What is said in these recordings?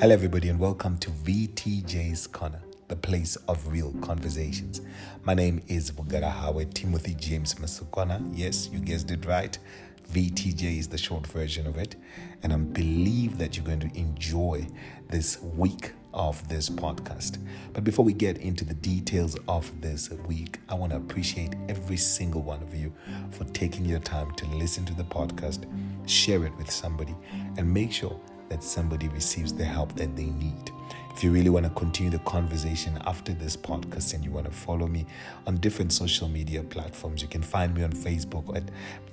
Hello, everybody, and welcome to VTJ's Corner, the place of real conversations. My name is Bugara Howard Timothy James Masukwana. Yes, you guessed it right. VTJ is the short version of it, and I believe that you're going to enjoy this week of this podcast. But before we get into the details of this week, I want to appreciate every single one of you for taking your time to listen to the podcast, share it with somebody, and make sure that somebody receives the help that they need. If you really want to continue the conversation after this podcast and you want to follow me on different social media platforms, you can find me on Facebook at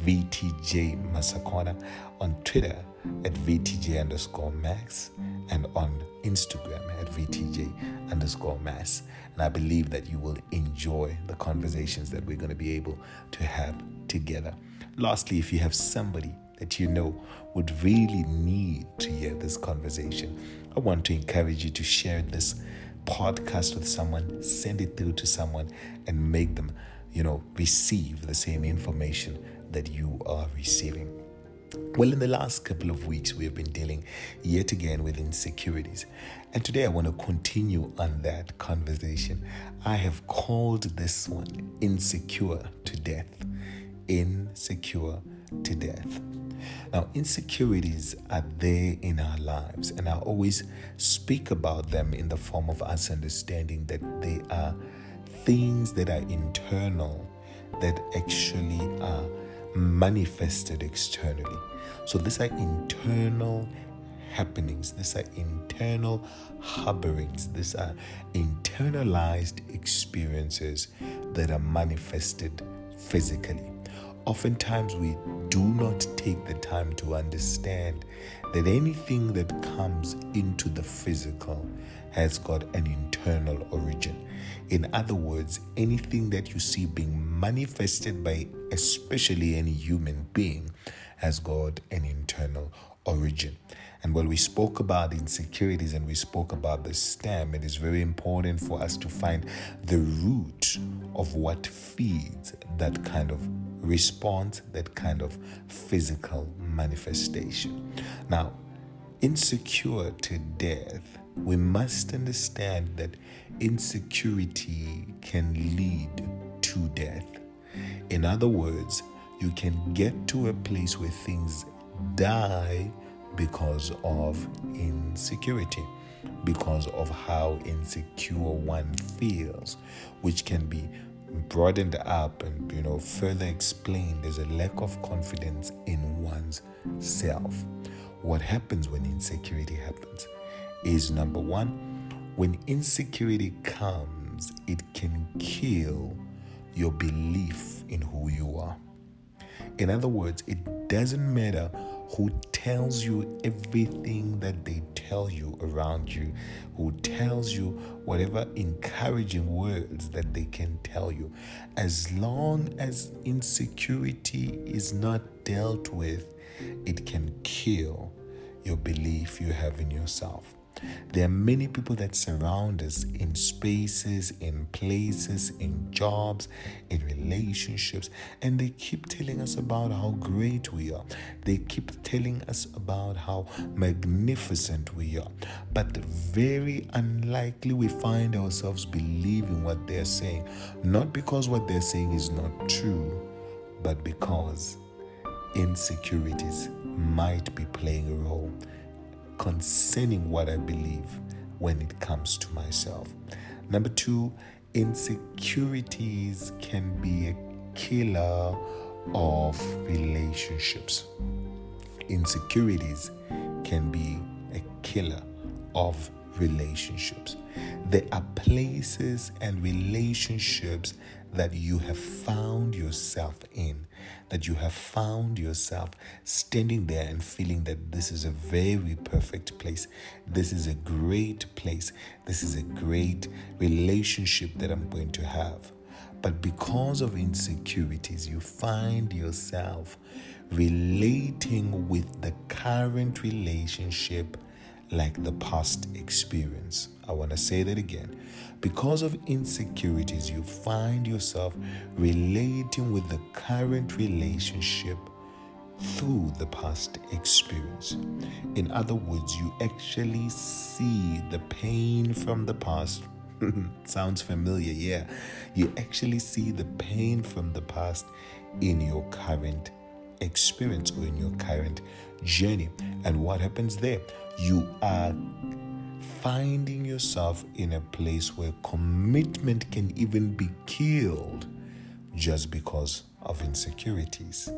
VTJ Masakona, on Twitter at VTJ underscore Max, and on Instagram at VTJ underscore Mass. And I believe that you will enjoy the conversations that we're going to be able to have together. Lastly, if you have somebody that you know would really need to hear this conversation, I want to encourage you to share this podcast with someone, send it through to someone, and make them, you know, receive the same information that you are receiving. Well, in the last couple of weeks, we have been dealing yet again with insecurities. And today I want to continue on that conversation. I have called this one Insecure to Death. Insecure to Death. Now, insecurities are there in our lives, and I always speak about them in the form of us understanding that they are things that are internal that actually are manifested externally. So these are internal happenings, these are internal harborings, these are internalized experiences that are manifested physically. Oftentimes, we do not take the time to understand that anything that comes into the physical has got an internal origin. In other words, anything that you see being manifested by especially any human being has got an internal origin. And while we spoke about insecurities and we spoke about the stem, it is very important for us to find the root of what feeds that kind of response, that kind of physical manifestation. Now, insecure to death, we must understand that insecurity can lead to death. In other words, you can get to a place where things die because of insecurity, because of how insecure one feels, which can be broadened up and you know further explained there's a lack of confidence in one's self. What happens when insecurity happens is number one, when insecurity comes, it can kill your belief in who you are. In other words, it doesn't matter who tells you everything that they tell you around you, who tells you whatever encouraging words that they can tell you. As long as insecurity is not dealt with, it can kill your belief you have in yourself. There are many people that surround us in spaces, in places, in jobs, in relationships, and they keep telling us about how great we are. They keep telling us about how magnificent we are. But very unlikely we find ourselves believing what they're saying, not because what they're saying is not true, but because insecurities might be playing a role concerning what I believe when it comes to myself. Number two, insecurities can be a killer of relationships. Insecurities can be a killer of relationships. There are places and relationships that you have found yourself in, that you have found yourself standing there and feeling that this is a very perfect place. This is a great place. This is a great relationship that I'm going to have. But because of insecurities, you find yourself relating with the current relationship like the past experience. I want to say that again. Because of insecurities, you find yourself relating with the current relationship through the past experience. In other words, you actually see the pain from the past. Sounds familiar, yeah. You actually see the pain from the past in your current experience or in your current journey. And what happens there? You are finding yourself in a place where commitment can even be killed just because of insecurities.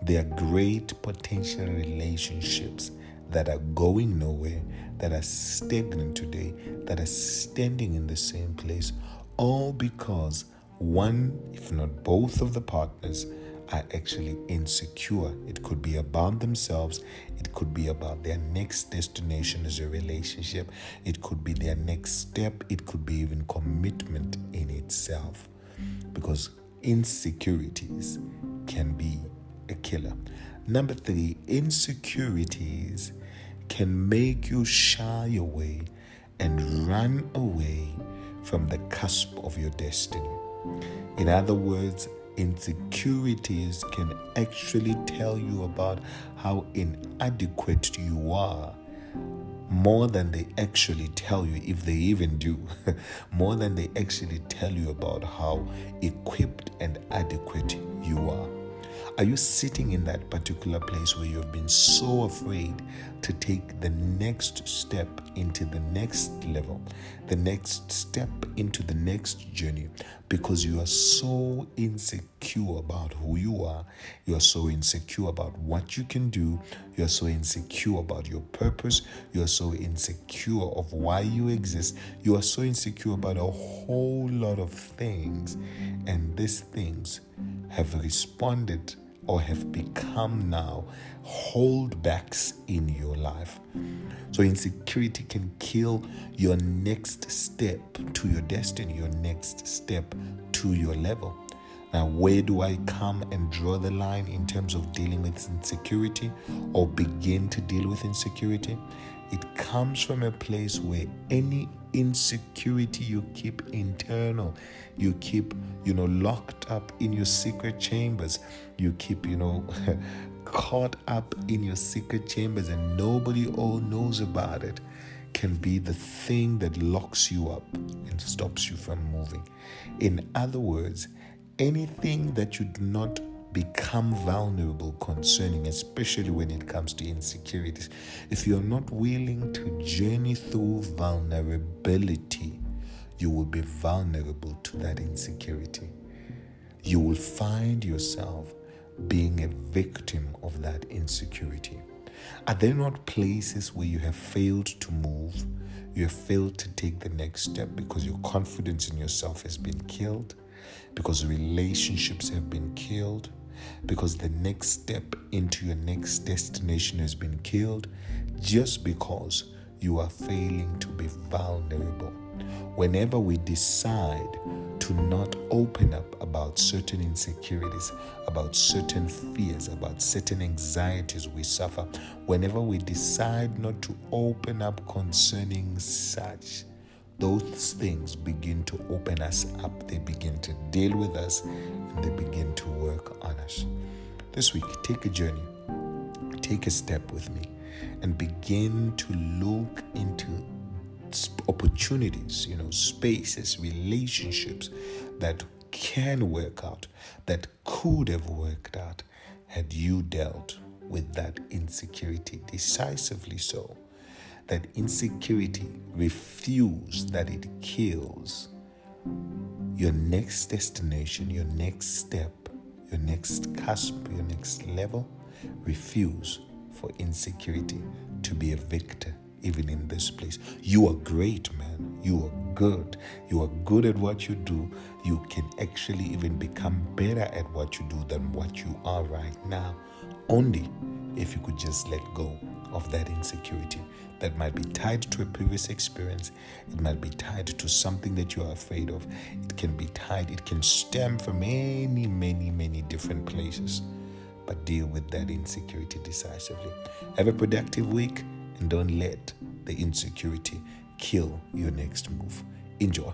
There are great potential relationships that are going nowhere, that are stagnant today, that are standing in the same place, all because one, if not both of the partners, are actually insecure. It could be about themselves, it could be about their next destination as a relationship, it could be their next step, it could be even commitment in itself. Because insecurities can be a killer. Number three, insecurities can make you shy away and run away from the cusp of your destiny. In other words, insecurities can actually tell you about how inadequate you are more than they actually tell you, if they even do, more than they actually tell you about how equipped and adequate you are. Are you sitting in that particular place where you've been so afraid to take the next step into the next level, the next step into the next journey because you are so insecure about who you are? You are so insecure about what you can do. You are so insecure about your purpose. You are so insecure of why you exist. You are so insecure about a whole lot of things. And these things have responded or have become now holdbacks in your life. So, insecurity can kill your next step to your destiny, your next step to your level. Now, where do I come and draw the line in terms of dealing with insecurity or begin to deal with insecurity? It comes from a place where any insecurity you keep internal, you keep, you know, locked up in your secret chambers, you keep, you know, caught up in your secret chambers and nobody all knows about it can be the thing that locks you up and stops you from moving. In other words, anything that you do not become vulnerable concerning, especially when it comes to insecurities. If you're not willing to journey through vulnerability, you will be vulnerable to that insecurity. You will find yourself being a victim of that insecurity. Are there not places where you have failed to move? You have failed to take the next step because your confidence in yourself has been killed, because relationships have been killed, because the next step into your next destination has been killed just because you are failing to be vulnerable. Whenever we decide to not open up about certain insecurities, about certain fears, about certain anxieties we suffer, whenever we decide not to open up concerning such, those things begin to open us up. They begin to deal with us and they begin to work on us. This week, take a journey, take a step with me, and begin to look into opportunities, you know, spaces, relationships that can work out, that could have worked out had you dealt with that insecurity decisively so that insecurity refuse that it kills your next destination, your next step, your next cusp, your next level, refuse for insecurity to be a victor even in this place. You are great, man. You are good. You are good at what you do. You can actually even become better at what you do than what you are right now. Only if you could just let go of that insecurity that might be tied to a previous experience. It might be tied to something that you are afraid of. It can be tied, it can stem from many, many, many different places. But deal with that insecurity decisively. Have a productive week and don't let the insecurity kill your next move. Enjoy.